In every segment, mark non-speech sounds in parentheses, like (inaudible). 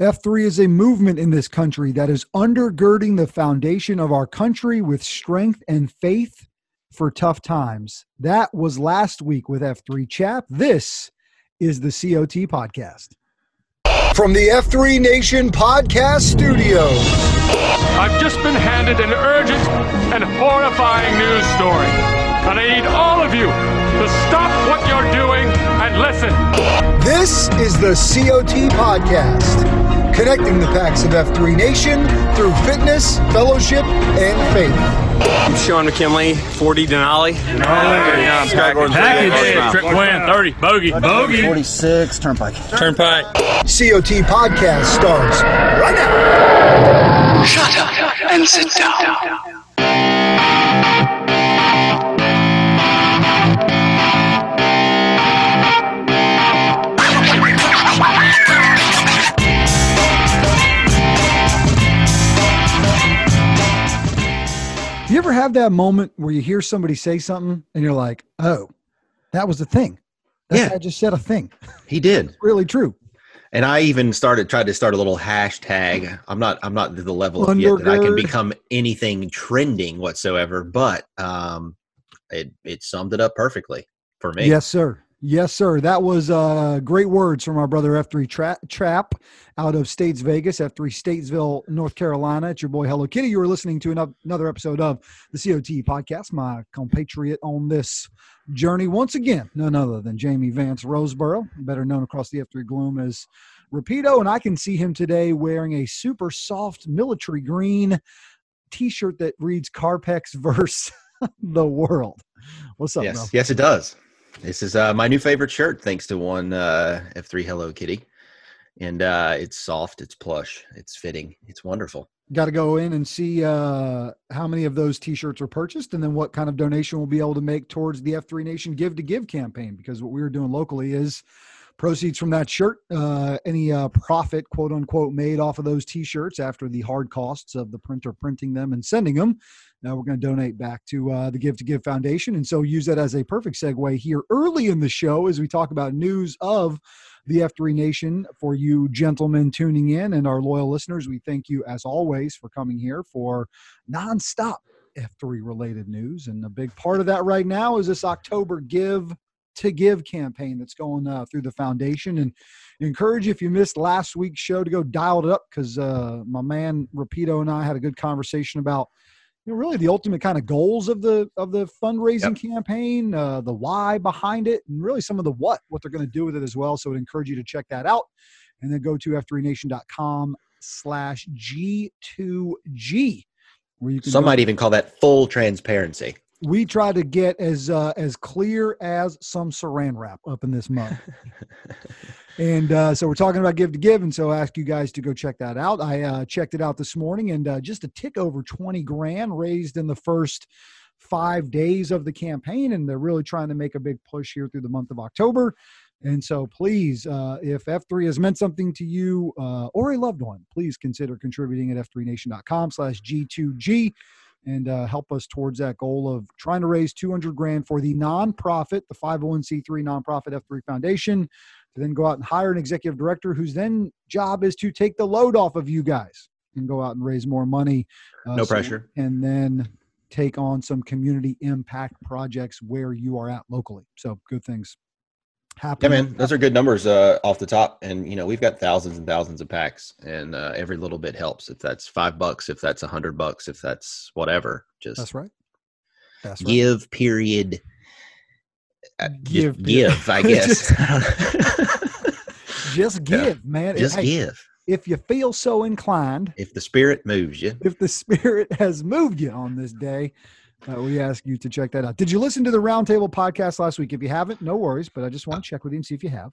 F3 is a movement in this country that is undergirding the foundation of our country with strength and faith for tough times. That was last week with F3 Chap. This is the COT podcast. From the F3 Nation podcast studios. I've just been handed an urgent and horrifying news story. And I need all of you to stop what you're doing and listen. This is the COT podcast, connecting the packs of F3 Nation through fitness, fellowship, and faith. I'm Sean McKinley, 40 Denali. Yeah, I'm Scott Gordon. Package, trick win, 30, bogey, bogey. 46 Turnpike. Turnpike. COT podcast starts right now. Shut up and sit down. Ever have that moment where you hear somebody say something and you're like, oh, that was a thing? That Yeah. guy just said a thing. He did. Really true. And I even started tried to start a little hashtag. I'm not I'm not to the level of yet that I can become anything trending whatsoever, but um it it summed it up perfectly for me. Yes, sir. Yes, sir. That was uh, great words from our brother F3 Tra- Trap out of States Vegas, F3 Statesville, North Carolina. It's your boy Hello Kitty. You are listening to another episode of the COT podcast, my compatriot on this journey. Once again, none other than Jamie Vance Roseboro, better known across the F3 Gloom as Rapido. And I can see him today wearing a super soft military green t shirt that reads Carpex (laughs) verse the world. What's up, yes, bro? yes, it does. This is uh, my new favorite shirt, thanks to one uh, F3 Hello Kitty, and uh, it's soft, it's plush, it's fitting, it's wonderful. got to go in and see uh, how many of those t-shirts are purchased and then what kind of donation we'll be able to make towards the f3 nation give to give campaign because what we were doing locally is proceeds from that shirt uh, any uh, profit quote unquote made off of those t-shirts after the hard costs of the printer printing them and sending them now we're going to donate back to uh, the give to give foundation and so use that as a perfect segue here early in the show as we talk about news of the F3 Nation for you gentlemen tuning in and our loyal listeners. We thank you as always for coming here for nonstop F3 related news. And a big part of that right now is this October Give to Give campaign that's going uh, through the foundation. And encourage you, if you missed last week's show, to go dial it up because uh, my man Rapido and I had a good conversation about you know, really the ultimate kind of goals of the of the fundraising campaign, uh, the why behind it, and really some of the what what they're going to do with it as well. So, I'd encourage you to check that out, and then go to f3nation.com slash g2g, where you can. Some might even call that full transparency. We try to get as uh, as clear as some Saran wrap up in this month. (laughs) and uh, so we're talking about give to give, and so I ask you guys to go check that out. I uh, checked it out this morning, and uh, just a tick over twenty grand raised in the first five days of the campaign, and they're really trying to make a big push here through the month of October. And so, please, uh, if F3 has meant something to you uh, or a loved one, please consider contributing at f3nation.com/g2g and uh, help us towards that goal of trying to raise 200 grand for the nonprofit, the 501c3 nonprofit F3 Foundation, to then go out and hire an executive director whose then job is to take the load off of you guys and go out and raise more money. uh, No so- pressure. And then take on some community impact projects where you are at locally. So good things Yeah, happening. man, those are good numbers uh, off the top, and you know we've got thousands and thousands of packs, and uh, every little bit helps. If that's five bucks, if that's a hundred bucks, if that's whatever, just That's right. That's right. give. Period. Uh, Give, give, I (laughs) guess. (laughs) Just (laughs) Yeah. give, man. just Hey, give. If you feel so inclined, If the spirit moves you, if the spirit has moved you on this day, uh, we ask you to check that out. Did you listen to the Roundtable podcast last week? If you haven't, no worries, but I just want to check with you and see if you have.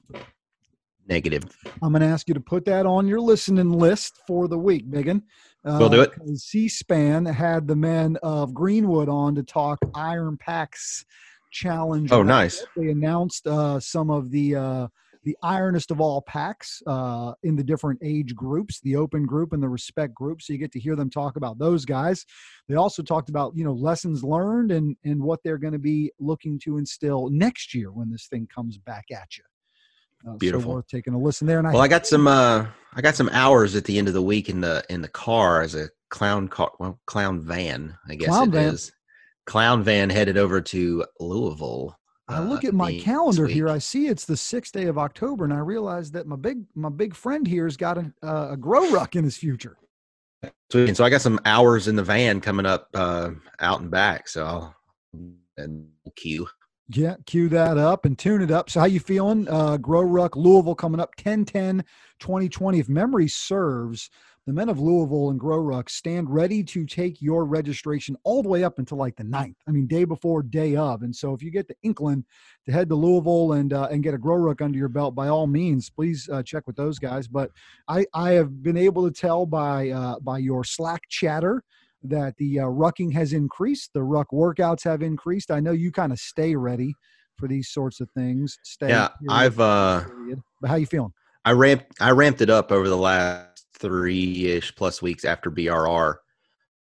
negative. I'm going to ask you to put that on your listening list for the week, Megan. Uh, We'll do it. because C-SPAN had the men of Greenwood on to talk Iron Packs Challenge. Oh, nice. They announced uh, some of the uh, the ironest of all packs uh, in the different age groups, the open group and the respect group. So you get to hear them talk about those guys. They also talked about you know lessons learned and and what they're going to be looking to instill next year when this thing comes back at you. Uh, Beautiful. So worth taking a listen there. And I, Well, I got some uh I got some hours at the end of the week in the in the car as a clown car well, clown van, I guess Clown it van. is. Clown van headed over to Louisville. I look uh, at my calendar here. I see it's the sixth day of October, and I realize that my big my big friend here has got a, uh, a grow ruck in his future. So I got some hours in the van coming up uh out and back. So I'll and cue. Yeah, cue that up and tune it up. So how you feeling? Uh, Grow Ruck Louisville coming up 10-10 2020. If memory serves, the men of Louisville and Grow Ruck stand ready to take your registration all the way up until like the 9th. I mean, day before, day of. And so if you get the inkling to head to Louisville and uh, and get a Grow Ruck under your belt, by all means, please uh, check with those guys. But I I have been able to tell by uh, by your Slack chatter that the uh, rucking has increased. The ruck workouts have increased. I know you kind of stay ready for these sorts of things. Stay. Yeah, period, I've uh period. But how you feeling? I ramped I ramped it up over the last three ish plus weeks after BRR.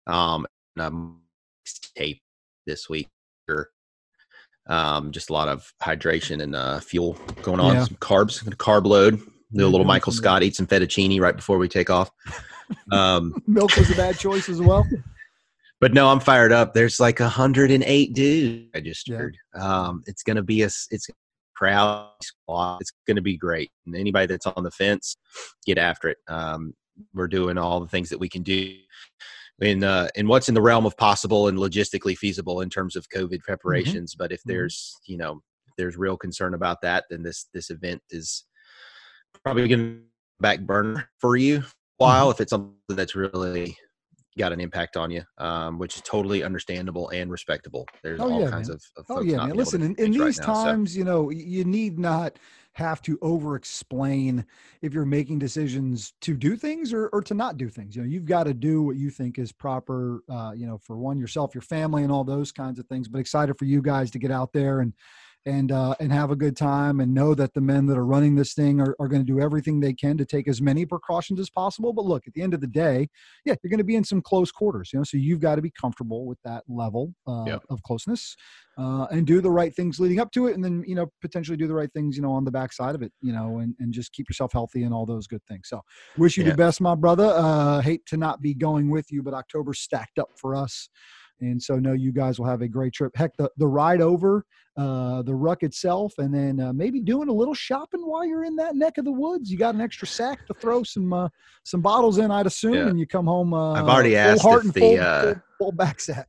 Um, and I'm tape this week. Um, just a lot of hydration and uh, fuel going on. Yeah. Some carbs, carb load. Do a little Michael Scott, eat some fettuccine right before we take off. (laughs) Um, Milk was a bad choice as well. but no, I'm fired up. There's like 108 dudes registered. Um, it's gonna be a it's a crowd squad. It's gonna be great. And anybody that's on the fence, get after it. Um, we're doing all the things that we can do in uh, in what's in the realm of possible and logistically feasible in terms of COVID preparations. But if Mhm. there's you know there's real concern about that, then this this event is probably going to back burner for you a while if it's something that's really got an impact on you, um, which is totally understandable and respectable. There's Oh, all yeah, kinds man. of, of Oh yeah, man. Listen, in, in things right these now, so- times, you know, you need not have to over explain if you're making decisions to do things or, or to not do things. You know, you've got to do what you think is proper, uh, you know, for one, yourself, your family, and all those kinds of things. But excited for you guys to get out there and and uh, and have a good time and know that the men that are running this thing are, are going to do everything they can to take as many precautions as possible. But look, at the end of the day, yeah, you're going to be in some close quarters, you know, so you've got to be comfortable with that level uh, Yep. of closeness uh, and do the right things leading up to it, and then you know potentially do the right things, you know, on the backside of it, you know, and, and just keep yourself healthy and all those good things. So, wish you Yeah. the best, my brother. Uh, hate to not be going with you, but October's stacked up for us. And so, know you guys will have a great trip. Heck, the, the ride over, uh, the ruck itself, and then uh, maybe doing a little shopping while you're in that neck of the woods. You got an extra sack to throw some uh, some bottles in, I'd assume, Yeah. and you come home. Uh, I've already asked heart if the, full, uh, full, full back sack.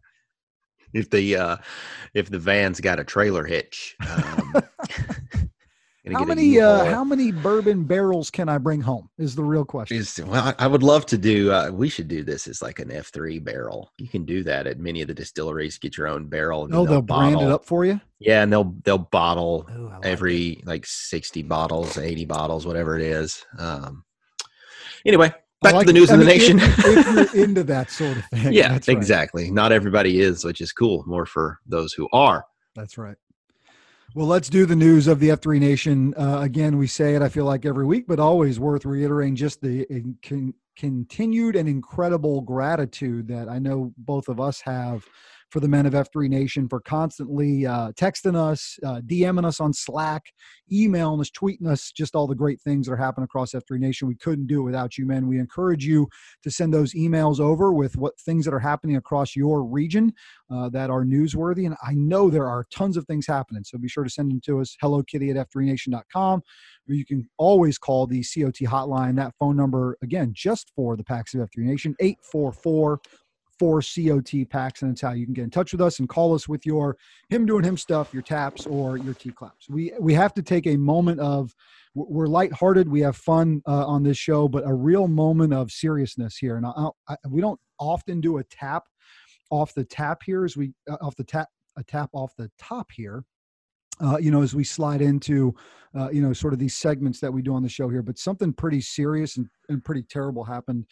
if the uh if the van's got a trailer hitch. Um, (laughs) How many uh, how many bourbon barrels can I bring home? Is the real question. Is well, I- I would love to do. Uh, we should do this as like an F three barrel. You can do that at many of the distilleries. Get your own barrel. And Oh, then they'll brand it up for you. Yeah, and they'll they'll bottle Oh, I like every like sixty bottles, eighty bottles, whatever it is. Um, anyway, back like to the it. news I of the mean, nation. If, if you're (laughs) into that sort of thing, yeah, that's right. exactly. Not everybody is, which is cool. More for those who are. That's right. Well, let's do the news of the F3 Nation. Uh, again, we say it, I feel like every week, but always worth reiterating just the con, continued and incredible gratitude that I know both of us have for the men of F3 Nation for constantly uh, texting us, uh, DMing us on Slack, emailing us, tweeting us, just all the great things that are happening across F3 Nation. We couldn't do it without you, men. We encourage you to send those emails over with what things that are happening across your region uh, that are newsworthy. And I know there are tons of things happening. So be sure to send them to us, hello kitty at f3nation.com. Or you can always call the COT hotline. That phone number, again, just for the PAX of F3 Nation, 844 4 COT packs, And it's how you can get in touch with us and call us with your him doing him stuff, your taps, or your T claps. We, we have to take a moment of, we're lighthearted. We have fun uh, on this show, but a real moment of seriousness here. And I, I, we don't often do a tap off the tap here as we uh, off the tap a tap off the top here uh, you know as we slide into uh, you know sort of these segments that we do on the show here but something pretty serious and, and pretty terrible happened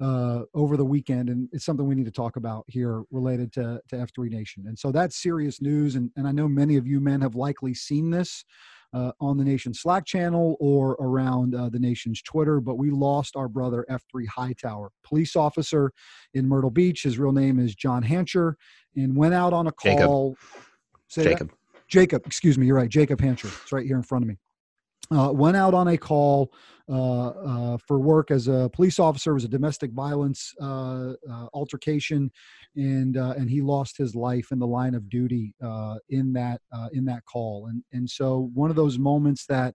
uh, over the weekend and it's something we need to talk about here related to, to f3 nation and so that's serious news and, and i know many of you men have likely seen this uh, on the nation's slack channel or around uh, the nation's twitter but we lost our brother f3 hightower police officer in Myrtle Beach. His real name is John Hancher, and went out on a Jacob. call. That? Jacob. Jacob, excuse me, you're right. Jacob Hancher. It's right here in front of me. Uh, went out on a call uh, uh, for work as a police officer. It was a domestic violence uh, uh, altercation, and uh, and he lost his life in the line of duty in that in that call. And and so one of those moments that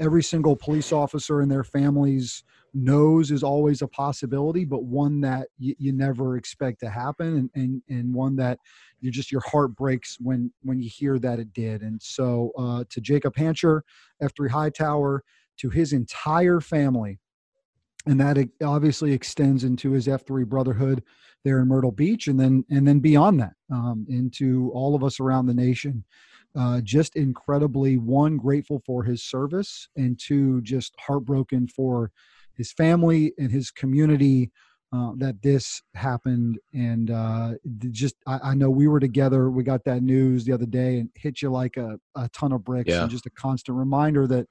every single police officer and their families knows is always a possibility, but one that y- you never expect to happen, and, and and one that you just your heart breaks when when you hear that it did. And so uh, to Jacob Hancher, F3 Hightower, to his entire family, and that obviously extends into his F3 brotherhood there in Myrtle Beach, and then and then beyond that um, into all of us around the nation. Uh, just incredibly one grateful for his service and two just heartbroken for his family and his community uh, that this happened. And uh, just I, I, know we were together. We got that news the other day and hit you like a, a ton of bricks yeah. and just a constant reminder that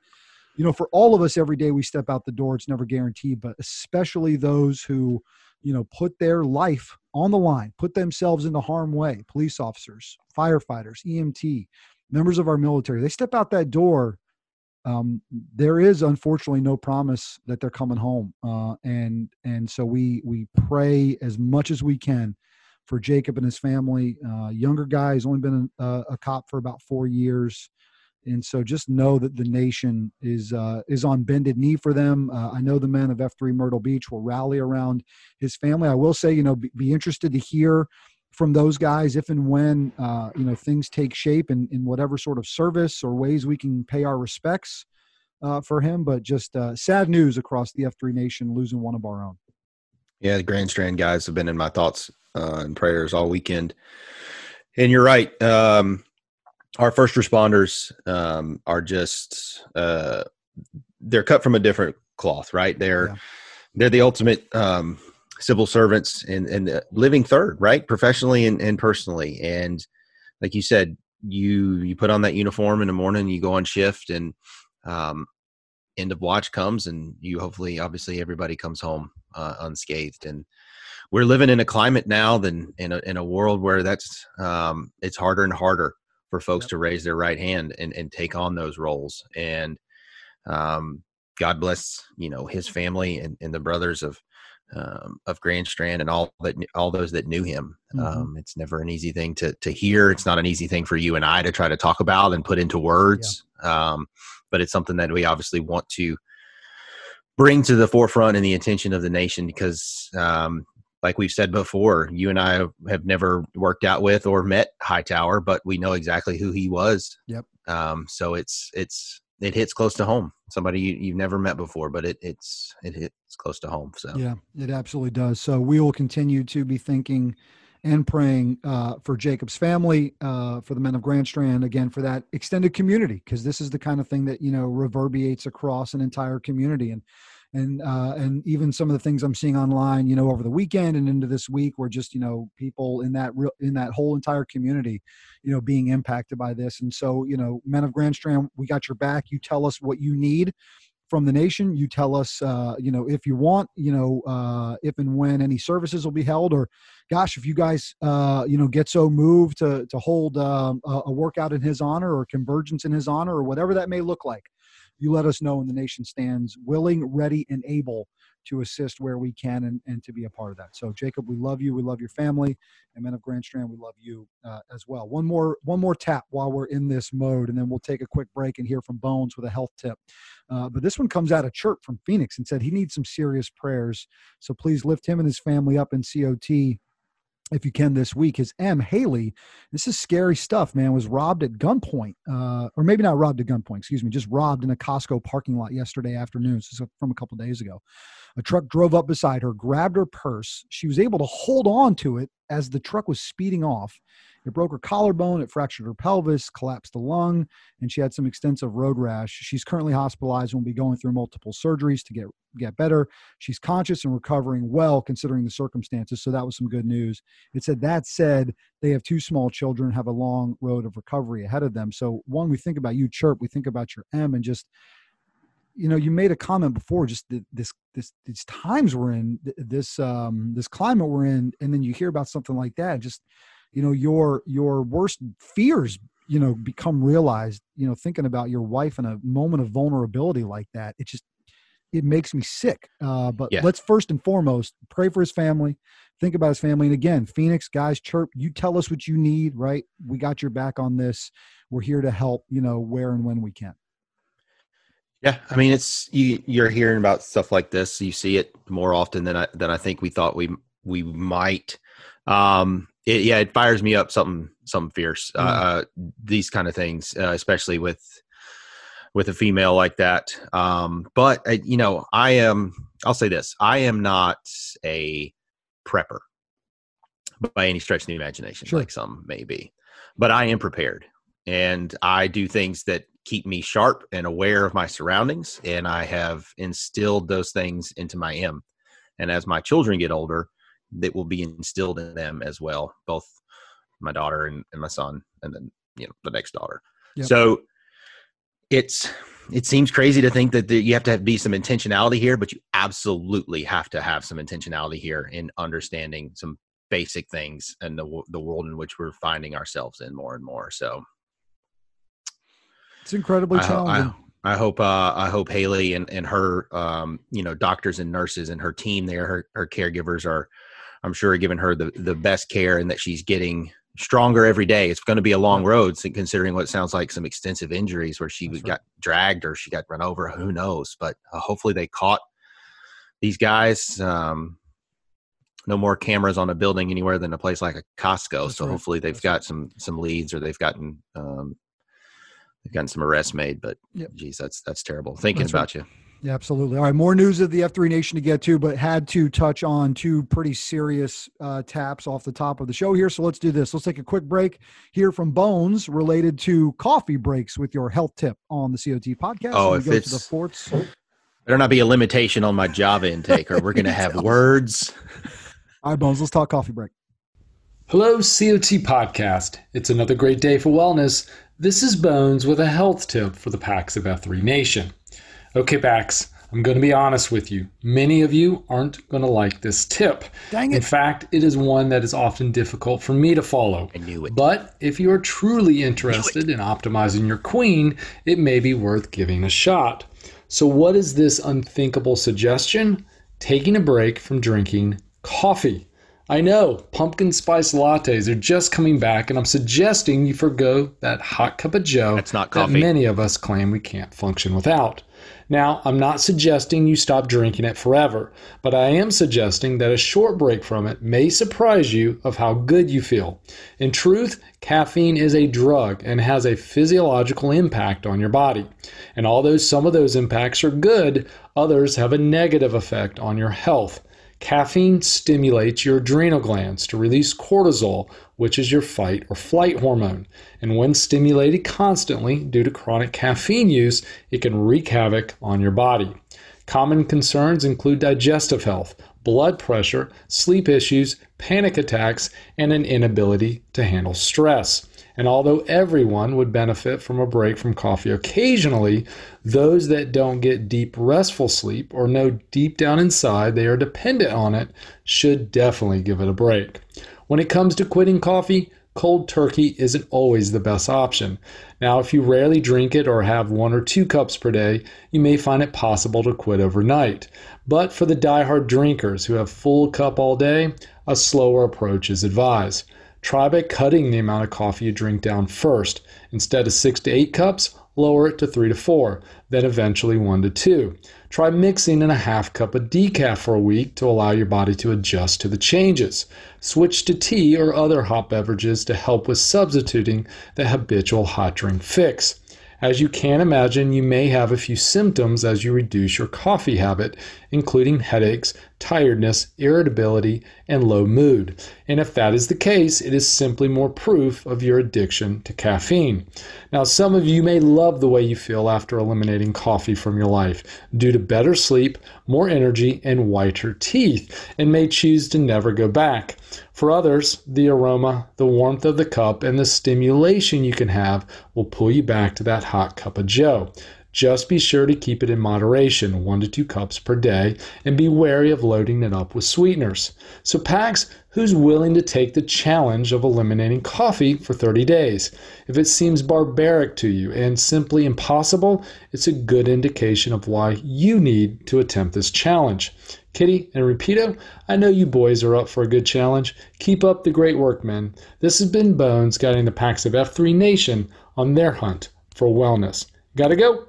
you know for all of us every day we step out the door it's never guaranteed. But especially those who you know put their life on the line put themselves in the harm way police officers firefighters emt members of our military they step out that door um, there is unfortunately no promise that they're coming home, uh, and and so we we pray as much as we can for Jacob and his family. Uh, younger guy has only been a, a, cop for about four years, and so just know that the nation is uh, is on bended knee for them. Uh, I know the men of F3 Myrtle Beach will rally around his family. I will say, you know, be, be interested to hear from those guys if and when uh, you know things take shape in, in whatever sort of service or ways we can pay our respects uh, for him. But just uh, sad news across the F3 Nation losing one of our own. Yeah, the Grand Strand guys have been in my thoughts uh, and prayers all weekend. And you're right. Um, our first responders um, are just uh, they're cut from a different cloth, right? They're yeah. they're the ultimate um, civil servants and, and uh, living third, right? Professionally and, and personally. And like you said, you you put on that uniform in the morning, you go on shift, and um, end of watch comes, and you hopefully, obviously, everybody comes home uh, unscathed. And we're living in a climate now, than in a in a world where that's um, it's harder and harder for folks yep. to raise their right hand and and take on those roles. And um, God bless you know his family and, and the brothers of um, of Grand Strand and all that all those that knew him. Mm-hmm. Um, it's never an easy thing to to hear. It's not an easy thing for you and I to try to talk about and put into words. Yeah. Um, but it's something that we obviously want to bring to the forefront and the attention of the nation because um, like we've said before, you and I have never worked out with or met Hightower, but we know exactly who he was. Yep. Um, so it's it's it hits close to home. Somebody you, have never met before, but it it's it hits close to home. So yeah, it absolutely does. So we will continue to be thinking and praying uh, for Jacob's family, uh, for the men of Grand Strand, again for that extended community, because this is the kind of thing that you know reverberates across an entire community. And and uh, and even some of the things I'm seeing online, you know, over the weekend and into this week, were just you know people in that real in that whole entire community, you know, being impacted by this. And so, you know, Men of Grand Strand, we got your back. You tell us what you need from the nation. You tell us, uh, you know, if you want, you know, uh, if and when any services will be held, or, gosh, if you guys, uh, you know, get so moved to to hold um, a, a workout in his honor or convergence in his honor or whatever that may look like you let us know and the nation stands willing, ready, and able to assist where we can and, and to be a part of that. So Jacob, we love you. We love your family. And men of Grand Strand, we love you uh, as well. One more, one more tap while we're in this mode, and then we'll take a quick break and hear from Bones with a health tip. Uh, but this one comes out of Chirp from Phoenix and said he needs some serious prayers. So please lift him and his family up in COT if you can this week is M. Haley. This is scary stuff, man. Was robbed at gunpoint, uh, or maybe not robbed at gunpoint. Excuse me, just robbed in a Costco parking lot yesterday afternoon. This is from a couple days ago. A truck drove up beside her, grabbed her purse. She was able to hold on to it as the truck was speeding off it broke her collarbone, it fractured her pelvis, collapsed the lung, and she had some extensive road rash. She's currently hospitalized and will be going through multiple surgeries to get get better. She's conscious and recovering well considering the circumstances, so that was some good news. It said that said, they have two small children, have a long road of recovery ahead of them. So one, we think about you, Chirp, we think about your M, and just you know you made a comment before just this this these times we're in this um this climate we're in and then you hear about something like that just you know your your worst fears you know become realized you know thinking about your wife in a moment of vulnerability like that it just it makes me sick uh, but Yeah. let's first and foremost pray for his family think about his family and again phoenix guys chirp you tell us what you need right we got your back on this we're here to help you know where and when we can Yeah, I mean, it's you. You're hearing about stuff like this. You see it more often than I than I think we thought we we might. Um, it, yeah, it fires me up something something fierce. Mm. Uh, these kind of things, uh, especially with with a female like that. Um, but uh, you know, I am. I'll say this: I am not a prepper by any stretch of the imagination, Sure. like some may be. But I am prepared, and I do things that keep me sharp and aware of my surroundings. And I have instilled those things into my M. And as my children get older, that will be instilled in them as well, both my daughter and, and my son, and then you know the next daughter. Yep. So it's it seems crazy to think that there, you have to have, be some intentionality here, but you absolutely have to have some intentionality here in understanding some basic things and the the world in which we're finding ourselves in more and more. So it's incredibly I, challenging I, I hope uh, I hope Haley and, and her um, you know doctors and nurses and her team there her, her caregivers are I'm sure giving her the, the best care and that she's getting stronger every day. It's going to be a long road considering what sounds like some extensive injuries where she That's right. got dragged or she got run over. Who knows? But uh, hopefully they caught these guys. Um, no more cameras on a building anywhere than a place like a Costco. That's so right. hopefully they've That's got some some leads or they've gotten um, they've gotten some arrests made. But Yep. geez, that's that's terrible. Thinking That's right. about you. Yeah, absolutely. All right, more news of the F3 Nation to get to, but had to touch on two pretty serious uh, taps off the top of the show here. So let's do this. Let's take a quick break. here from Bones related to coffee breaks with your health tip on the COT podcast. Oh, And if go to it's- the sports. Better not be a limitation on my Java intake, or we're going (laughs) to have words. All right, Bones, let's talk coffee break. Hello, COT Podcast. It's another great day for wellness. This is Bones with a health tip for the PAX of F3 Nation. Okay, PAX, I'm going to be honest with you. Many of you aren't going to like this tip. Dang it. In fact, it is one that is often difficult for me to follow. I knew it. But if you are truly interested in optimizing your queen, it may be worth giving a shot. So, what is this unthinkable suggestion? Taking a break from drinking coffee. I know pumpkin spice lattes are just coming back, and I'm suggesting you forgo that hot cup of joe That's not coffee. that many of us claim we can't function without. Now, I'm not suggesting you stop drinking it forever, but I am suggesting that a short break from it may surprise you of how good you feel. In truth, caffeine is a drug and has a physiological impact on your body. And although some of those impacts are good, others have a negative effect on your health. Caffeine stimulates your adrenal glands to release cortisol, which is your fight or flight hormone. And when stimulated constantly due to chronic caffeine use, it can wreak havoc on your body. Common concerns include digestive health, blood pressure, sleep issues, panic attacks, and an inability to handle stress. And although everyone would benefit from a break from coffee occasionally, those that don't get deep restful sleep or know deep down inside they are dependent on it should definitely give it a break. When it comes to quitting coffee, cold turkey isn't always the best option. Now, if you rarely drink it or have one or two cups per day, you may find it possible to quit overnight. But for the die-hard drinkers who have full cup all day, a slower approach is advised. Try by cutting the amount of coffee you drink down first. Instead of six to eight cups, lower it to three to four, then eventually one to two. Try mixing in a half cup of decaf for a week to allow your body to adjust to the changes. Switch to tea or other hot beverages to help with substituting the habitual hot drink fix. As you can imagine, you may have a few symptoms as you reduce your coffee habit, including headaches, tiredness, irritability, and low mood. And if that is the case, it is simply more proof of your addiction to caffeine. Now, some of you may love the way you feel after eliminating coffee from your life due to better sleep, more energy, and whiter teeth, and may choose to never go back. For others, the aroma, the warmth of the cup, and the stimulation you can have will pull you back to that hot cup of joe. Just be sure to keep it in moderation, one to two cups per day, and be wary of loading it up with sweeteners. So, PAX, who's willing to take the challenge of eliminating coffee for 30 days? If it seems barbaric to you and simply impossible, it's a good indication of why you need to attempt this challenge. Kitty and Rapido, I know you boys are up for a good challenge. Keep up the great work, men. This has been Bones guiding the PAX of F3 Nation on their hunt for wellness. Gotta go.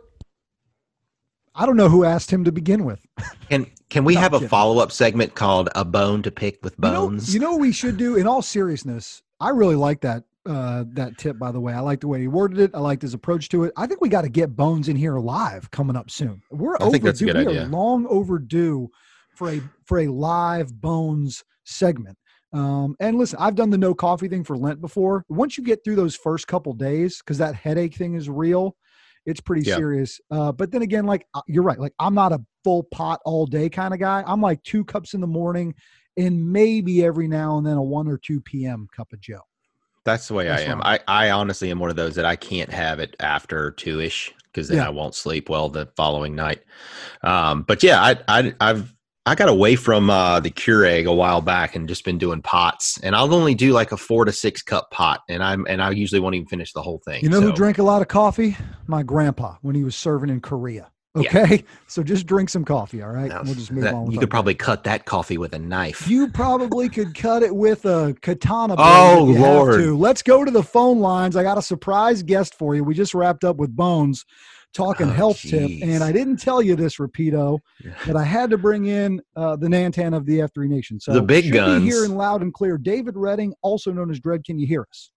I don't know who asked him to begin with. Can can we (laughs) Not have a follow up segment called "A Bone to Pick with You know, Bones"? you know what we should do? In all seriousness, I really like that uh, that tip. By the way, I like the way he worded it. I liked his approach to it. I think we got to get Bones in here live coming up soon. We're I think that's a overdue. good we are idea. long overdue for a for a live Bones segment. Um, and listen, I've done the no coffee thing for Lent before. Once you get through those first couple days, because that headache thing is real, it's pretty Yeah. serious. Uh, but then again, like uh, you're right. Like I'm not a full pot all day kind of guy. I'm like two cups in the morning, and maybe every now and then a one or two p.m. cup of Joe. That's the way That's I am. I, I honestly am one of those that I can't have it after two ish because then Yeah. I won't sleep well the following night. Um, but yeah, I, I I've I got away from uh, the Keurig a while back and just been doing pots, and I'll only do like a four to six cup pot, and I'm and I usually won't even finish the whole thing. You know who drank a lot of coffee? My grandpa when he was serving in Korea. Okay, (laughs) so just drink some coffee. All right, Now, we'll just move that- on. With you could probably cut that coffee with a knife. You probably could cut it with a katana. blade Oh, Lord. Let's go to the phone lines. I got a surprise guest for you. We just wrapped up with Bones talking Oh, health tip, and I didn't tell you this, Rapido, but I had to bring in uh, the Nantan of the F3 Nation. So The big should be guns. here in loud and clear. David Redding, also known as Dredd. Can you hear us?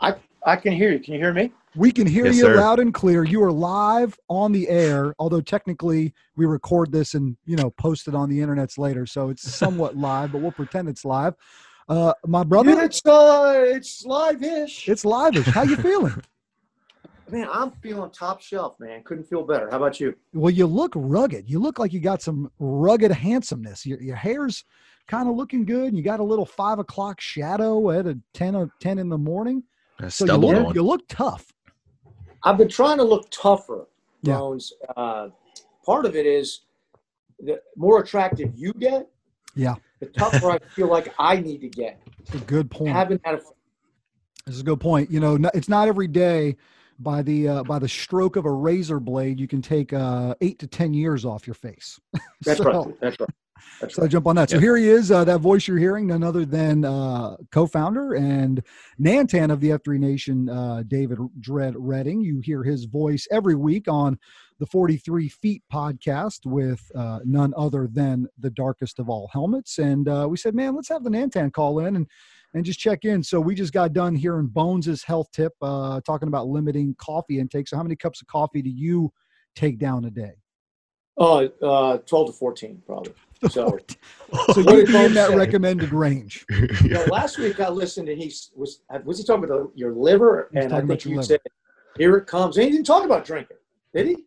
I I can hear you. Can you hear me? We can hear Yes, you sir. loud and clear. You are live on the air, although technically we record this and you know post it on the internets later, so it's (laughs) somewhat live, but we'll pretend it's live. Uh, my brother, It's uh, it's live-ish. it's live-ish. How you feeling? (laughs) Man, I'm feeling top shelf, man. Couldn't feel better. How about you? Well, you look rugged. You look like you got some rugged handsomeness. Your, your hair's kind of looking good. And you got a little five o'clock shadow at a 10, or 10 in the morning. A So you look, you look tough. I've been trying to look tougher, Yeah. Bones. Uh, part of it is the more attractive you get, Yeah. the tougher I feel like I need to get. It's a good point. haven't had a This is a good point. You know, it's not every day by the uh, by the stroke of a razor blade you can take uh, eight to ten years off your face. (laughs) That's So- right. That's right. That's So I right. jump on that. So here he is, uh, that voice you're hearing, none other than uh, co-founder and Nantan of the F3 Nation, uh, David Dredd Redding. You hear his voice every week on the 43 Feet podcast with uh, none other than the darkest of all helmets. And uh, we said, man, let's have the Nantan call in and and just check in. So we just got done hearing Bones's health tip, uh, talking about limiting coffee intake. So how many cups of coffee do you take down a day? Oh, uh, 12 to 14, probably. (laughs) So, So you'd did be in that say? recommended range. (laughs) you know, last week I listened and he was, was he talking about the, your liver? He was And I talking about think your you liver. said, here it comes. And he didn't talk about drinking, did he?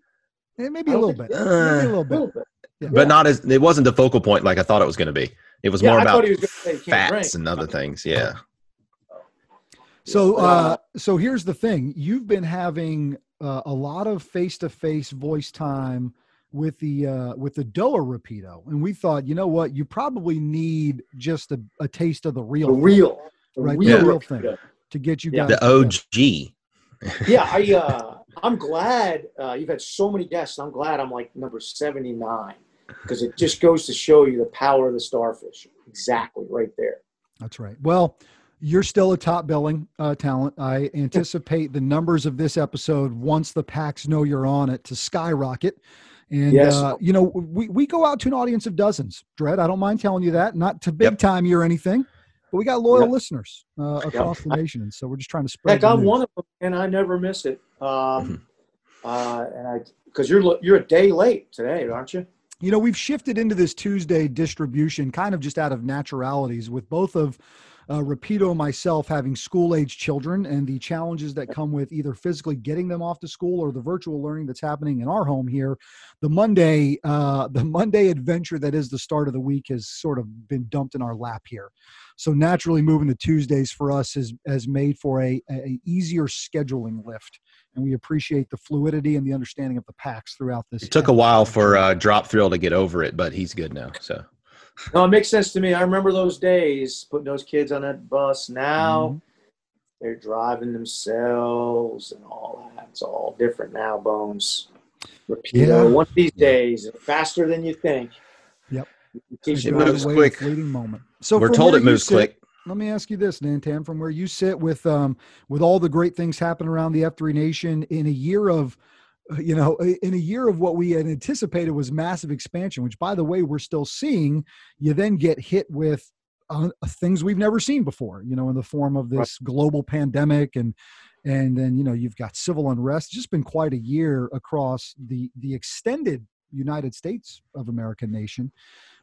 Eh, maybe I a don't little bit. Uh, maybe a little bit. little. Yeah. but not as it wasn't the focal point like I thought it was going to be. It was Yeah, more I about was going to say you can't fats drink. and other things. Yeah. So, uh, so here's the thing: you've been having uh, a lot of face-to-face voice time with the uh, with the Doa Rapido, and we thought, you know what, you probably need just a, a taste of the real, the thing real, the Right, the real thing. To get you Yeah. guys. The together. OG. yeah, I uh, I'm glad uh, you've had so many guests. I'm glad I'm like number 79 because it just goes to show you the power of the starfish. Exactly, right there. That's right. Well, you're still a top billing uh, talent. I anticipate the numbers of this episode, once the packs know you're on it, to skyrocket. And Yes. uh, you know, we, we go out to an audience of dozens. Dredd, I don't mind telling you that. Not to big Yep. time you or anything, but we got loyal Yep. listeners uh, across the nation, and so we're just trying to spread. Heck, the I'm news. one of them, and I never miss it. Um, Mm-hmm. uh, and I because you're you're a day late today, aren't you? You know, we've shifted into this Tuesday distribution kind of just out of naturalities with both of uh, Rapido myself having school age children and the challenges that come with either physically getting them off to school or the virtual learning that's happening in our home here. The Monday, uh, the Monday adventure that is the start of the week has sort of been dumped in our lap here. So naturally, moving to Tuesdays for us has has made for a, a easier scheduling lift and we appreciate the fluidity and the understanding of the packs throughout this. It took a while for uh, Drop Thrill to get over it, but he's good now. So No, it makes sense to me. I remember those days putting those kids on that bus. Now Mhm. they're driving themselves and all that. It's all different now, Bones. Rapido, Yeah. one of these days, faster than you think. Yep. It them Go how moves quick. a moment. So we're told it moves sit- quick. Let me ask you this, Nantan, from where you sit with um, with all the great things happening around the F3 Nation in a year of, uh, you know, in a year of what we had anticipated was massive expansion, which by the way we're still seeing. You then get hit with uh, things we've never seen before, you know, in the form of this global pandemic and and then you know you've got civil unrest. It's just been quite a year across the the extended United States of American nation.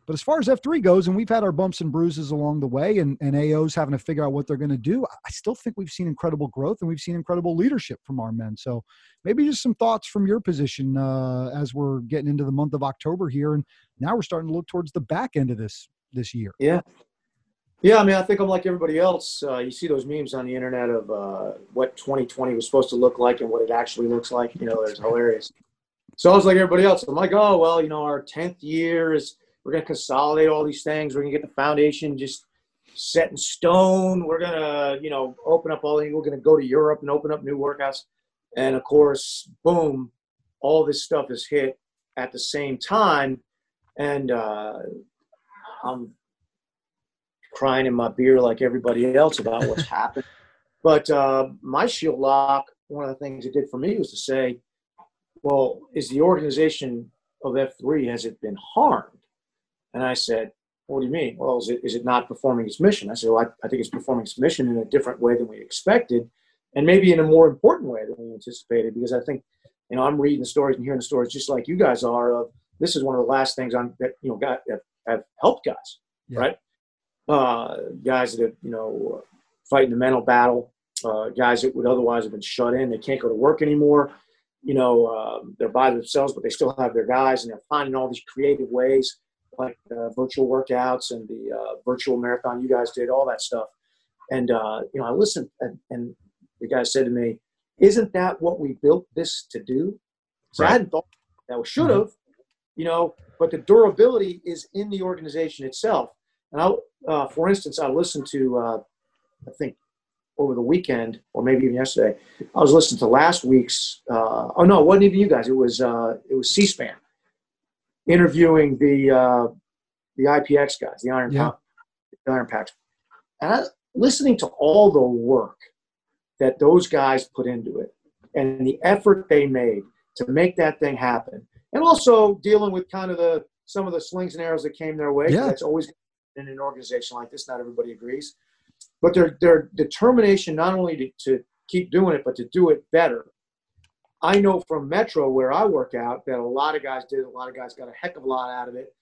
But as far as F3 goes, and we've had our bumps and bruises along the way, and, and AO's having to figure out what they're going to do, I still think we've seen incredible growth and we've seen incredible leadership from our men. So maybe just some thoughts from your position uh, as we're getting into the month of October here. And now we're starting to look towards the back end of this this year. Yeah. Yeah, I mean, I think I'm like everybody else. Uh, you see those memes on the internet of uh, what 2020 was supposed to look like and what it actually looks like. You know, it's hilarious. So I was like everybody else. I'm like, oh, well, you know, our 10th year is we're going to consolidate all these things. We're going to get the foundation just set in stone. We're going to, you know, open up all the, we're going to go to Europe and open up new workouts. And of course, boom, all this stuff is hit at the same time. And uh, I'm crying in my beer like everybody else about what's (laughs) happened. But uh, my shield lock, one of the things it did for me was to say, well, is the organization of F3, has it been harmed? And I said, what do you mean? Well, is it, is it not performing its mission? I said, well, I, I think it's performing its mission in a different way than we expected and maybe in a more important way than we anticipated because I think, you know, I'm reading the stories and hearing the stories just like you guys are of this is one of the last things I'm, that, you know, got, have, have helped guys, Yeah. right? Uh, guys that have, you know, fighting the mental battle, uh, guys that would otherwise have been shut in. They can't go to work anymore. You know, um, they're by themselves, but they still have their guys, and they're finding all these creative ways, like uh, virtual workouts and the uh, virtual marathon you guys did, all that stuff. And uh, you know, I listened, and, and the guy said to me, "Isn't that what we built this to do?" So I hadn't thought that we should have, you know. But the durability is in the organization itself. And I, uh, for instance, I listened to, uh, I think over the weekend or maybe even yesterday, I was listening to last week's. Uh, oh no, it wasn't even you guys. It was uh, it was C-SPAN interviewing the uh, the IPX guys, the Iron Yeah. Pack, the Iron Packs, and I, listening to all the work that those guys put into it and the effort they made to make that thing happen, and also dealing with kind of the some of the slings and arrows that came their way. Yeah. That's always in an organization like this. Not everybody agrees, but their their determination not only to, to keep doing it, but to do it better. I know from Metro where I work out that a lot of guys did. A lot of guys got a heck of a lot out of it,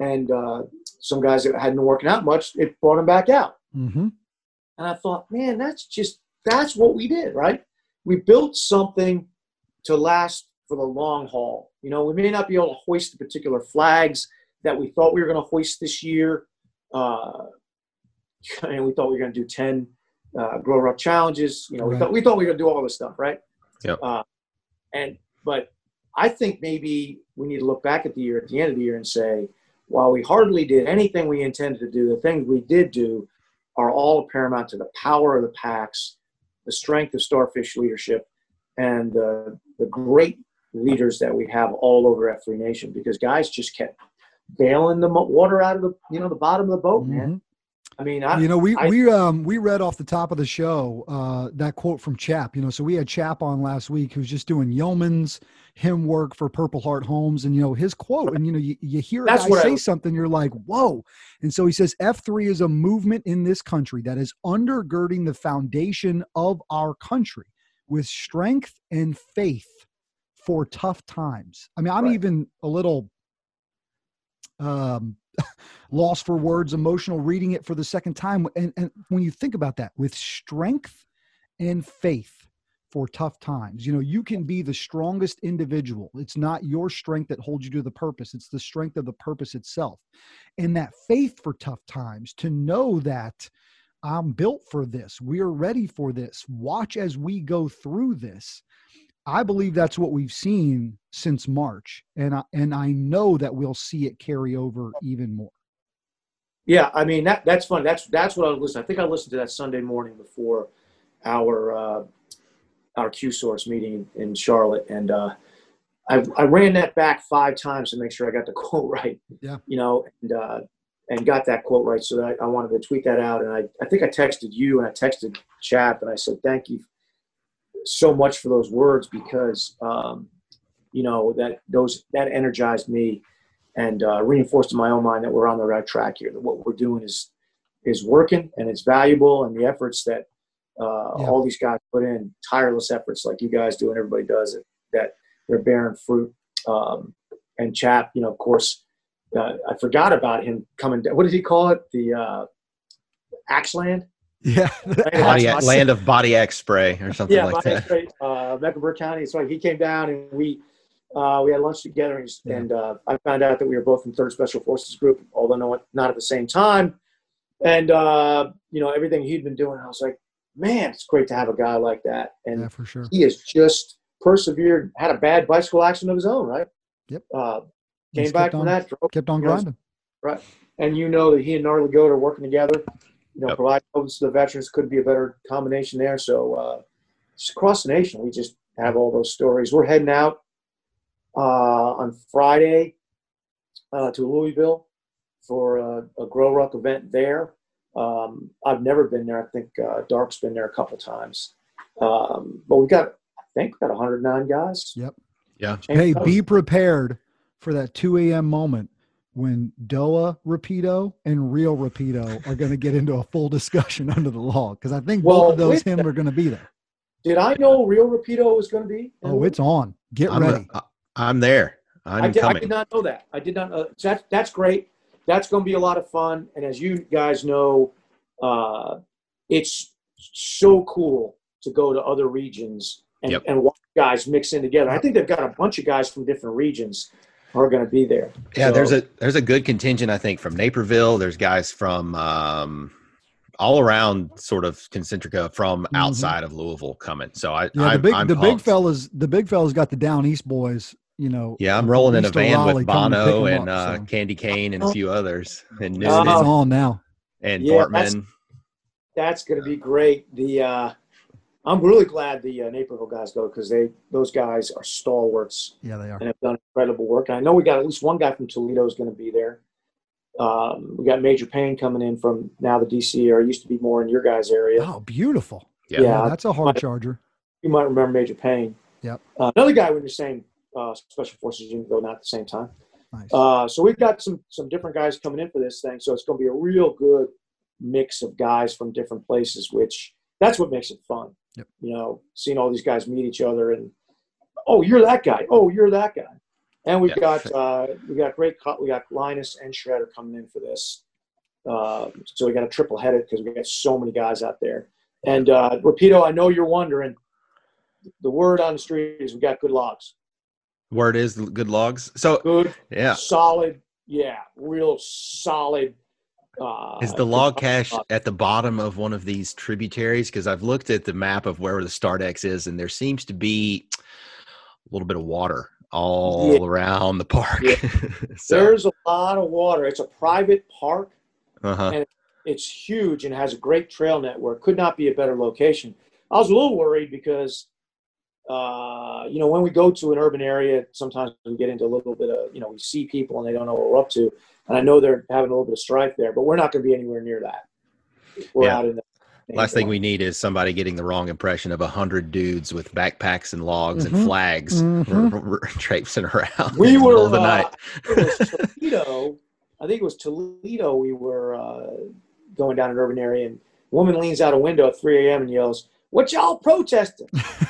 and uh, some guys that hadn't been working out much, it brought them back out. Mm-hmm. And I thought, man, that's just that's what we did, right? We built something to last for the long haul. You know, we may not be able to hoist the particular flags that we thought we were going to hoist this year. Uh, (laughs) and we thought we were going to do ten uh, grow ruck challenges. You know, we Right. thought we thought we were going to do all this stuff, right? Yep. Uh, and but I think maybe we need to look back at the year at the end of the year and say, while we hardly did anything we intended to do, the things we did do are all paramount to the power of the packs, the strength of Starfish leadership, and the the great leaders that we have all over F3 Nation. Because guys just kept bailing the water out of the you know the bottom of the boat, man. Mm-hmm. I mean, I, you know, we I- we um we read off the top of the show uh that quote from Chap. You know, so we had Chap on last week who's just doing yeoman's hymn work for Purple Heart Homes, and you know his quote, and you know you, you hear a That's guy what I- say something, you're like, whoa. And so he says F three is a movement in this country that is undergirding the foundation of our country with strength and faith for tough times. I mean, I'm Right. even a little um (laughs) lost for words, emotional reading it for the second time. And, and when you think about that, with strength and faith for tough times, you know, you can be the strongest individual. It's not your strength that holds you to the purpose, it's the strength of the purpose itself. And that faith for tough times to know that I'm built for this, we're ready for this, watch as we go through this. I believe that's what we've seen since March, and I, and I know that we'll see it carry over even more. Yeah, I mean that that's fun. That's that's what I was listening. I think I listened to that Sunday morning before our uh, our Q Source meeting in Charlotte, and uh, I I ran that back five times to make sure I got the (laughs) quote right. Yeah. You know, and uh, and got that quote right. So I, I wanted to tweet that out, and I I think I texted you and I texted Chap, and I said thank you so much for those words because um, you know that those that energized me and uh, reinforced in my own mind that we're on the right track here. That what we're doing is is working and it's valuable, and the efforts that uh, Yeah. all these guys put in, tireless efforts like you guys do and everybody does it, that they're bearing fruit. Um, and Chap, you know, of course, uh, I forgot about him coming down. What did he call it? The uh, Axeland. Yeah, Body, land of Bodiac spray or something yeah, like by that. straight, uh, Mecklenburg County. So he came down and we uh, we had lunch together, and, Yeah. and uh, I found out that we were both in Third Special Forces Group, although no, not at the same time. And uh, you know everything he'd been doing, I was like, man, it's great to have a guy like that. And yeah, for sure. he has just persevered. Had a bad bicycle accident of his own, right? Yep. Uh, came back from on- that, drove Kept on you know, grinding. Right. And you know that he and Gnarly Goat are working together. You know, Yep. provide helps to the veterans could be a better combination there. So uh, just across the nation, we just have all those stories. We're heading out on Friday uh, to Louisville for a, a Grow Ruck event there. Um, I've never been there. I think uh, Dark's been there a couple times. Um, but we've got, I think, we got 109 guys. Yep. Yeah. Hey, be prepared for that 2 a.m. moment when Doa Rapido and Real Rapido are going to get into a full discussion (laughs) under the law because I think Well, both of those wait a him are going to be there. Did I know Real Rapido was going to be? Oh, it's on. Get I'm, ready. uh, I'm there. I'm I did, I did not know that. I did not know. So that's that's great. That's going to be a lot of fun. And as you guys know, uh, it's so cool to go to other regions and, Yep. and watch guys mix in together. I think they've got a bunch of guys from different regions are going to be there. Yeah, So- there's a there's a good contingent I think from Naperville. There's guys from um, all around sort of concentrica from Mhm. outside of Louisville coming. So I Yeah, the I'm, big I'm the big fellas the big fellas got the down east boys. You know. Yeah, I'm rolling in a van Raleigh with coming to pick Bono 'em and up, uh, so Candy Cane and a few others and it's Oh. On now. and Yeah, that's- Dortmund. that's going to be great. The uh, I'm really glad the uh, Naperville guys go because they those guys are stalwarts Yeah, they are. and have done incredible work. And I know we got at least one guy from Toledo is going to be there. Um, we got Major Payne coming in from now the DC area. Used to be more in your guys' area. Oh, beautiful. Yeah. Yeah. that's a hard charger. You might remember Major Payne. Yep. Uh, another guy in the same uh, special forces unit, though not at the same time. Nice. Uh, so we've got some some different guys coming in for this thing. So it's going to be a real good mix of guys from different places, which that's what makes it fun. Yep. You know, seeing all these guys meet each other and oh, you're that guy. Oh, you're that guy. And we've Yeah. got uh, we got great we got Linus and Shredder coming in for this. Uh, so we got a triple headed because we got so many guys out there. And uh, Rapido, I know you're wondering. The word on the street is we got good logs. Word is good logs. So Good, yeah, solid, yeah, real solid. Uh, is the log cache at the bottom of one of these tributaries? Because I've looked at the map of where the StartEx is, and there seems to be a little bit of water all Yeah. around the park. Yeah. (laughs) so, There's a lot of water. It's a private park. uh-huh. It's huge and has a great trail network. Could not be a better location. I was a little worried because, uh, you know, when we go to an urban area, sometimes we get into a little bit of, you know, we see people and they don't know what we're up to. And I know they're having a little bit of strife there, but we're not going to be anywhere near that. We're Yeah. out in the Last thing we need is somebody getting the wrong impression of a hundred dudes with backpacks and logs Mhm. and flags Mhm. r- r- (laughs) traipsing around We in the were middle of the uh, night. it was (laughs) Toledo. I think it was Toledo. We were uh, going down an urban area, and a woman leans out a window at 3 a.m. and yells, "What y'all protesting?" (laughs)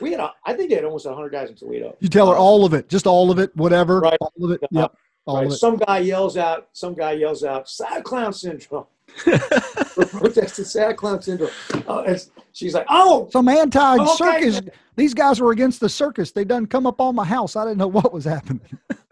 we had, a, I think they had almost 100 guys in Toledo. You tell her all of it, just all of it, whatever, Right. all of it. Yeah. Yep, all Right? of it. Some guy yells out. Some guy yells out, "Sad clown syndrome." (laughs) We're protesting sad clown syndrome. Uh, she's like, "Oh, Some anti Okay. circus. These guys were against the circus. They done come up on my house. I didn't know what was happening. (laughs)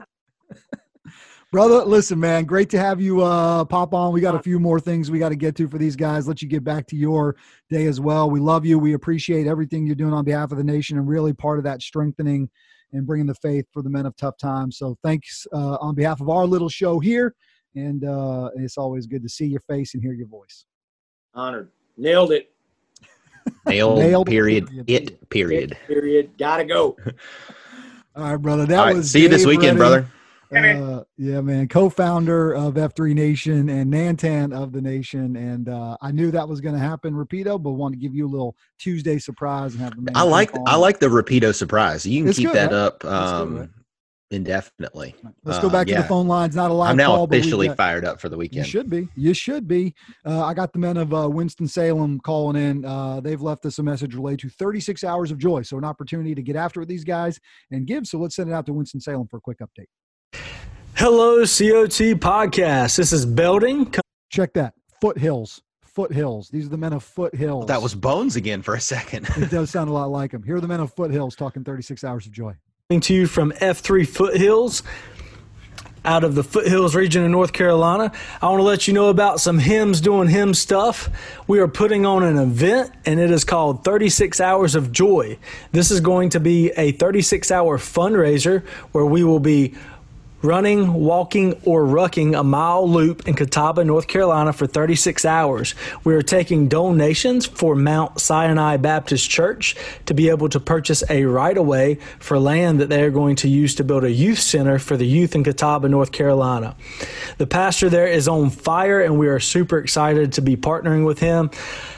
Brother, listen, man, great to have you uh, pop on. We got a few more things we got to get to for these guys. Let you get back to your day as well. We love you. We appreciate everything you're doing on behalf of the nation and really part of that strengthening and bringing the faith for the men of tough times. So thanks uh, on behalf of our little show here. And uh, it's always good to see your face and hear your voice. Honored. Nailed it. Nailed, (laughs) Nailed, period, period. it period. Period. Gotta go. (laughs) All right, brother. That All right, was see you this weekend, Redding. brother. Uh, yeah, man. Co-founder of F3 Nation and Nantan of the Nation, and uh, I knew that was going to happen, Rapido, but want to give you a little Tuesday surprise and have the. I like jump I like the Rapido surprise. You can It's keep good, that right? up good, um, right? indefinitely. Let's go Uh, back to yeah. the phone lines. Not a live I'm now call, officially got- fired up for the weekend. You should be. You should be. Uh, I got the men of uh, Winston Salem calling in. Uh, they've left us a message related to 36 hours of joy. So an opportunity to get after with these guys and give. So let's send it out to Winston Salem for a quick update. Hello, COT podcast. This is Belding. Check that. Foothills. Foothills. These are the men of Foothills. That was Bones again for a second. It does (laughs) sound a lot like him. Here are the men of Foothills talking 36 hours of joy. Coming to you from F3 Foothills out of the Foothills region of North Carolina. I want to let you know about some HIMs doing HIM stuff. We are putting on an event and it is called 36 Hours of Joy. This is going to be a 36 hour fundraiser where we will be running, walking, or rucking a mile loop in Catawba, North Carolina for 36 hours. We are taking donations for Mount Sinai Baptist Church to be able to purchase a right of way for land that they are going to use to build a youth center for the youth in Catawba, North Carolina. The pastor there is on fire, and we are super excited to be partnering with him.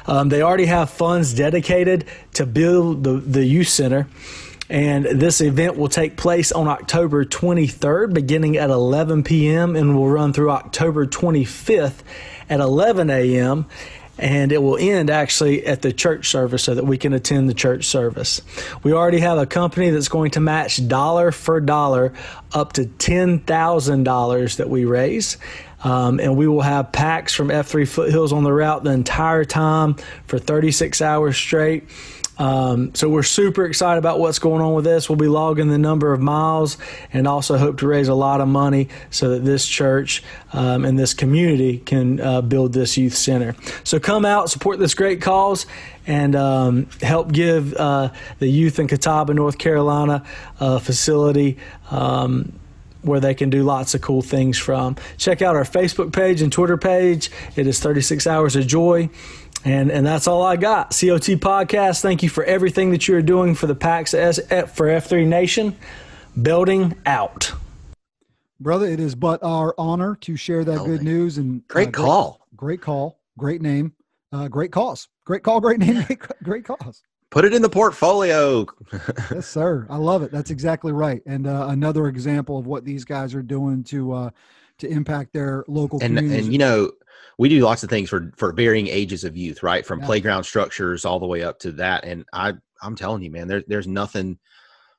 Um, they already have funds dedicated to build the, the youth center. And this event will take place on October 23rd, beginning at 11 p.m., and will run through October 25th at 11 a.m. And it will end actually at the church service so that we can attend the church service. We already have a company that's going to match dollar for dollar up to $10,000 that we raise. Um, and we will have PAX from F3 Foothills on the route the entire time for 36 hours straight. Um, so we're super excited about what's going on with this. We'll be logging the number of miles and also hope to raise a lot of money so that this church um, and this community can uh, build this youth center. So come out, support this great cause, and um, help give uh, the youth in Catawba, North Carolina, a facility. Um, where they can do lots of cool things from. Check out our Facebook page and Twitter page. It is 36 Hours of Joy. And, and that's all I got. COT Podcast, thank you for everything that you're doing for the PAX S- for F3 Nation. Building out. Brother, it is but our honor to share that good Building. news. And Great uh, call. Great call. Great name. Uh, great cause. Great call. Great name. Great, (laughs) great cause. Put it in the portfolio. (laughs) yes, sir. I love it. That's exactly right. And uh, another example of what these guys are doing to uh, to impact their local and communities. and you know we do lots of things for for varying ages of youth right? From Yeah. playground structures all the way up to that and i i'm telling you man there, there's nothing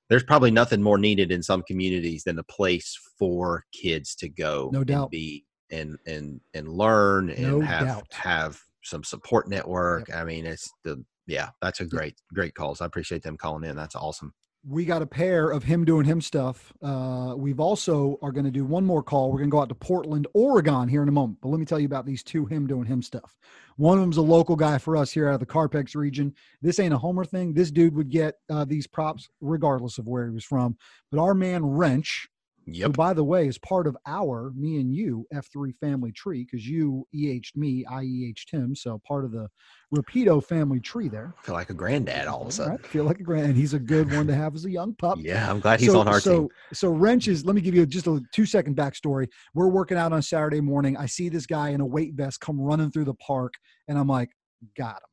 there's probably nothing more needed in some communities than a place for kids to go No and doubt. be and and and learn and No have doubt. have some support network. I mean it's the yeah that's a great great calls. I appreciate them calling in. That's awesome we got a pair of him doing him stuff. Uh, we've also are going to do one more call. We're going to go out to Portland, Oregon here in a moment. But let me tell you about these two him doing him stuff. One of them's a local guy for us here out of the Carpex region. This ain't a homer thing. This dude would get uh, these props regardless of where he was from. But our man Wrench, who by the way is part of our me and you F3 family tree because you EH'd me, I EH'd him. So part of the Rapido family tree there. I feel like a granddad all of a sudden Right? Feel like a grand. And he's a good one to (laughs) have as a young pup yeah i'm glad he's so, on our so, team So wrench is. Let me give you just a two second backstory. We're working out on Saturday morning. I see this guy in a weight vest come running through the park, and I'm like, got him.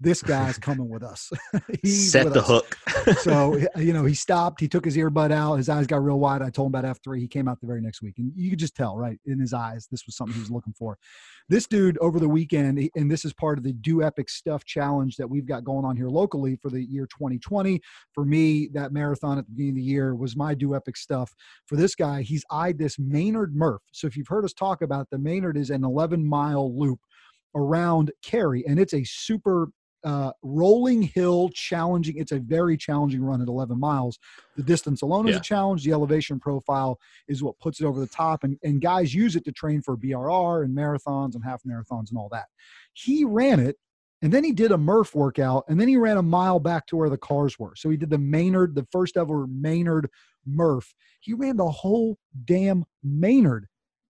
This guy's coming with us. (laughs) He's set with the us. hook (laughs) so you know, he stopped. He took his earbud out. His eyes got real wide. I told him about F three. He came out the very next week, and you could just tell, right, in his eyes, this was something he was looking for. This dude over the weekend, and this is part of the Do Epic Stuff challenge that we've got going on here locally for the year 2020. For me, that marathon at the beginning of the year was my Do Epic Stuff. For this guy, he's eyed this Maynard Murph. So if you've heard us talk about it, the Maynard is an 11 mile loop around Cary, and it's a super uh, rolling hill challenging. It's a very challenging run at 11 miles. The distance alone is a challenge. The elevation profile is what puts it over the top, and, and guys use it to train for BRR and marathons and half marathons and all that. He ran it, and then he did a Murph workout, and then he ran a mile back to where the cars were. So he did the Maynard, the first ever Maynard Murph. He ran the whole damn Maynard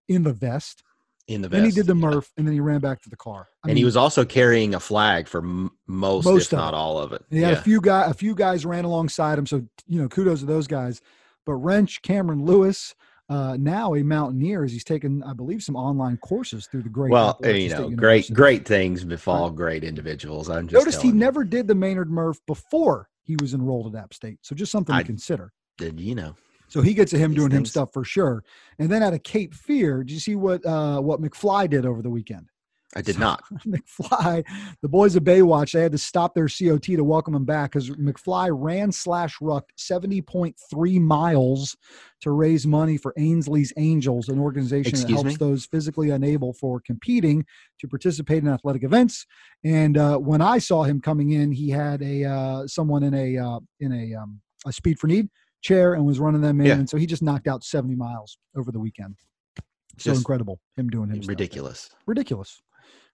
in the vest. In the vest. Then he did the yeah. Murph, and then he ran back to the car. I and he was also carrying a flag for m- most, Most if not it. all of it. He had a few guy, a few guys ran alongside him. So you know, kudos to those guys. But Wrench, Cameron Lewis, uh, now a mountaineer, as he's taken, I believe, some online courses through the great. well, you know, great, great things befall great individuals. I'm just Noticed he you. never did the Maynard Murph before he was enrolled at App State. So just something I- to consider. did. You know, So he gets to him These doing him stuff for sure. And then out of Cape Fear, did you see what uh, what McFly did over the weekend? I did So- not. (laughs) McFly, the boys of Baywatch, they had to stop their COT to welcome him back because McFly ran slash rucked 70.3 miles to raise money for Ainsley's Angels, an organization that helps me? those physically unable for competing to participate in athletic events. And uh, when I saw him coming in, he had a uh, someone in a uh, in a um, a speed for need chair and was running them in, Yeah. and so he just knocked out 70 miles over the weekend. So Just incredible, him doing him stuff. Ridiculous. ridiculous,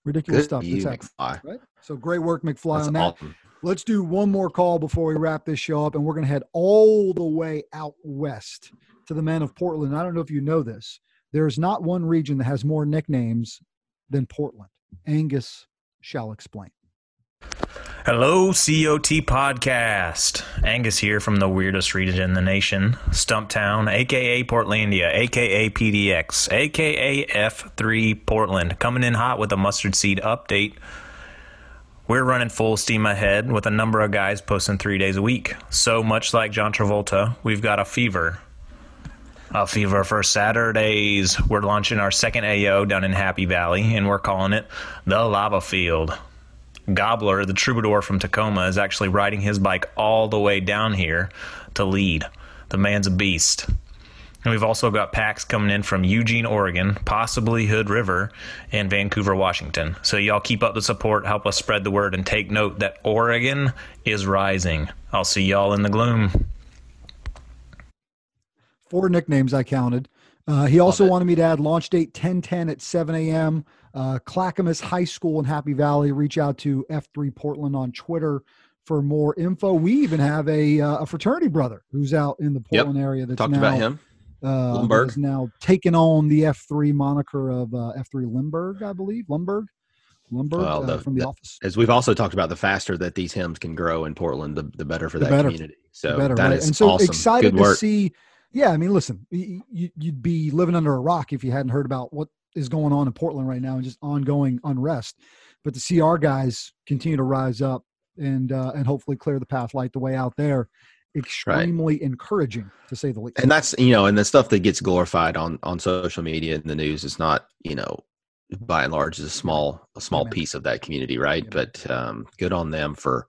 ridiculous Good stuff. you, That's. McFly. Right. So great work, McFly, That's on that. awesome. Let's do one more call before we wrap this show up, and we're going to head all the way out west to the men of Portland. I don't know if you know this. There's not one region that has more nicknames than Portland. Angus shall explain. Hello, COT Podcast. Angus here from the weirdest region in the nation, Stumptown, aka Portlandia, aka PDX, aka F3 Portland, coming in hot with a mustard seed update. We're running full steam ahead with a number of guys posting three days a week. So much like John Travolta, we've got a fever. A fever for Saturdays. We're launching our second AO down in Happy Valley, and we're calling it the Lava Field. Gobbler, the troubadour from Tacoma, is actually riding his bike all the way down here to lead. The man's a beast. And we've also got PAX coming in from Eugene, Oregon, possibly Hood River, and Vancouver, Washington. So y'all keep up the support, help us spread the word, and take note that Oregon is rising. I'll see y'all in the gloom. Four nicknames I counted. Uh, he also wanted me to add launch date 1010 at 7 a.m. Uh, Clackamas High School in Happy Valley. Reach out to F3 Portland on Twitter for more info. We even have a, uh, a fraternity brother who's out in the Yep. Portland area that's Talked now, about him. Uh, is now taken on the F3 moniker of uh, F3 Limburg, I believe. Limburg, Limburg Well, uh, the- from the, the- office. As we've also talked about, the faster that these HIMs can grow in Portland, the, the better for The that better. community. So better, that right? is and so awesome. excited Good to work. see. Yeah, I mean, listen, y- y- you'd be living under a rock if you hadn't heard about what is going on in Portland right now and just ongoing unrest. But to see our guys continue to rise up and uh, and hopefully clear the path, light the way out there, extremely encouraging to say the least. and that's you know, and the stuff that gets glorified on on social media and the news is not you know, by and large, is a small a small piece of that community, right? But um, good on them for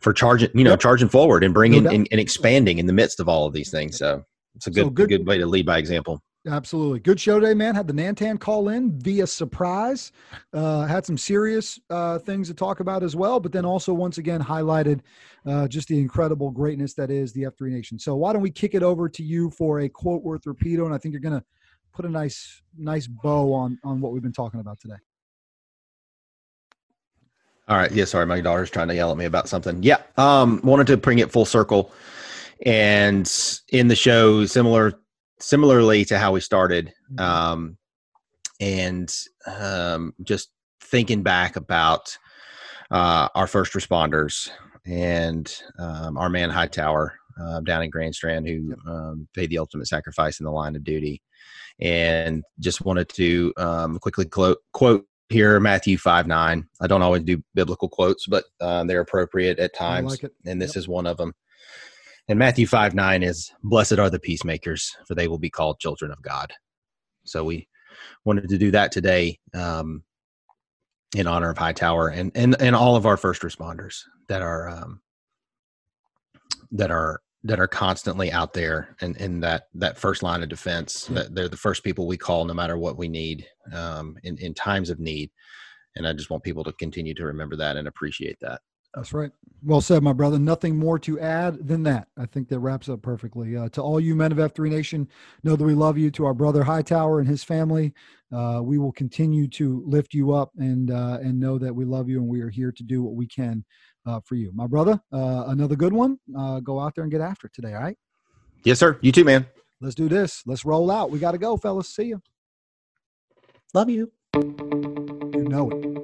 for charging you know Yep. charging forward and bringing doubt. and, and expanding in the midst of all of these things. So it's a So good good- good way to lead by example. Absolutely. Good show today, man. Had the Nantan call in via surprise. Uh, had some serious uh, things to talk about as well, but then also once again highlighted uh, just the incredible greatness that is the F3 Nation. So why don't we kick it over to you for a quote worth repeato? And I think you're going to put a nice, nice bow on on what we've been talking about today. All right. Yeah. Sorry. My daughter's trying to yell at me about something. Yeah. Um, wanted to bring it full circle and in the show, similar, similarly to how we started. Um, and, um, just thinking back about, uh, our first responders and, um, our man Hightower, uh, down in Grand Strand who, um, paid the ultimate sacrifice in the line of duty and just wanted to, um, quickly quote, quote here Matthew 5 9. I don't always do biblical quotes, but uh, they're appropriate at times. like. And this Yep. is one of them. And Matthew 5 9 is Blessed are the peacemakers, for they will be called children of God. So we wanted to do that today um, in honor of Hightower and, and, and all of our first responders that are um, that are that are constantly out there and in that that first line of defense Yeah. that they're the first people we call no matter what we need um, in, in times of need and I just want people to continue to remember that and appreciate that. That's right. Well said, my brother. Nothing more to add than that. I think that wraps up perfectly. Uh, to all you men of F3 Nation, know that we love you. To our brother Hightower and his family, uh, we will continue to lift you up and uh, and know that we love you and we are here to do what we can uh, for you, my brother. Uh, another good one. Uh, go out there and get after it today. All right. Yes, sir. You too, man. Let's do this. Let's roll out. We got to go, fellas. See you. Love you. You know it.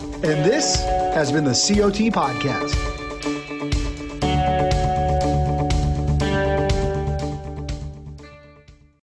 And this has been the COT Podcast.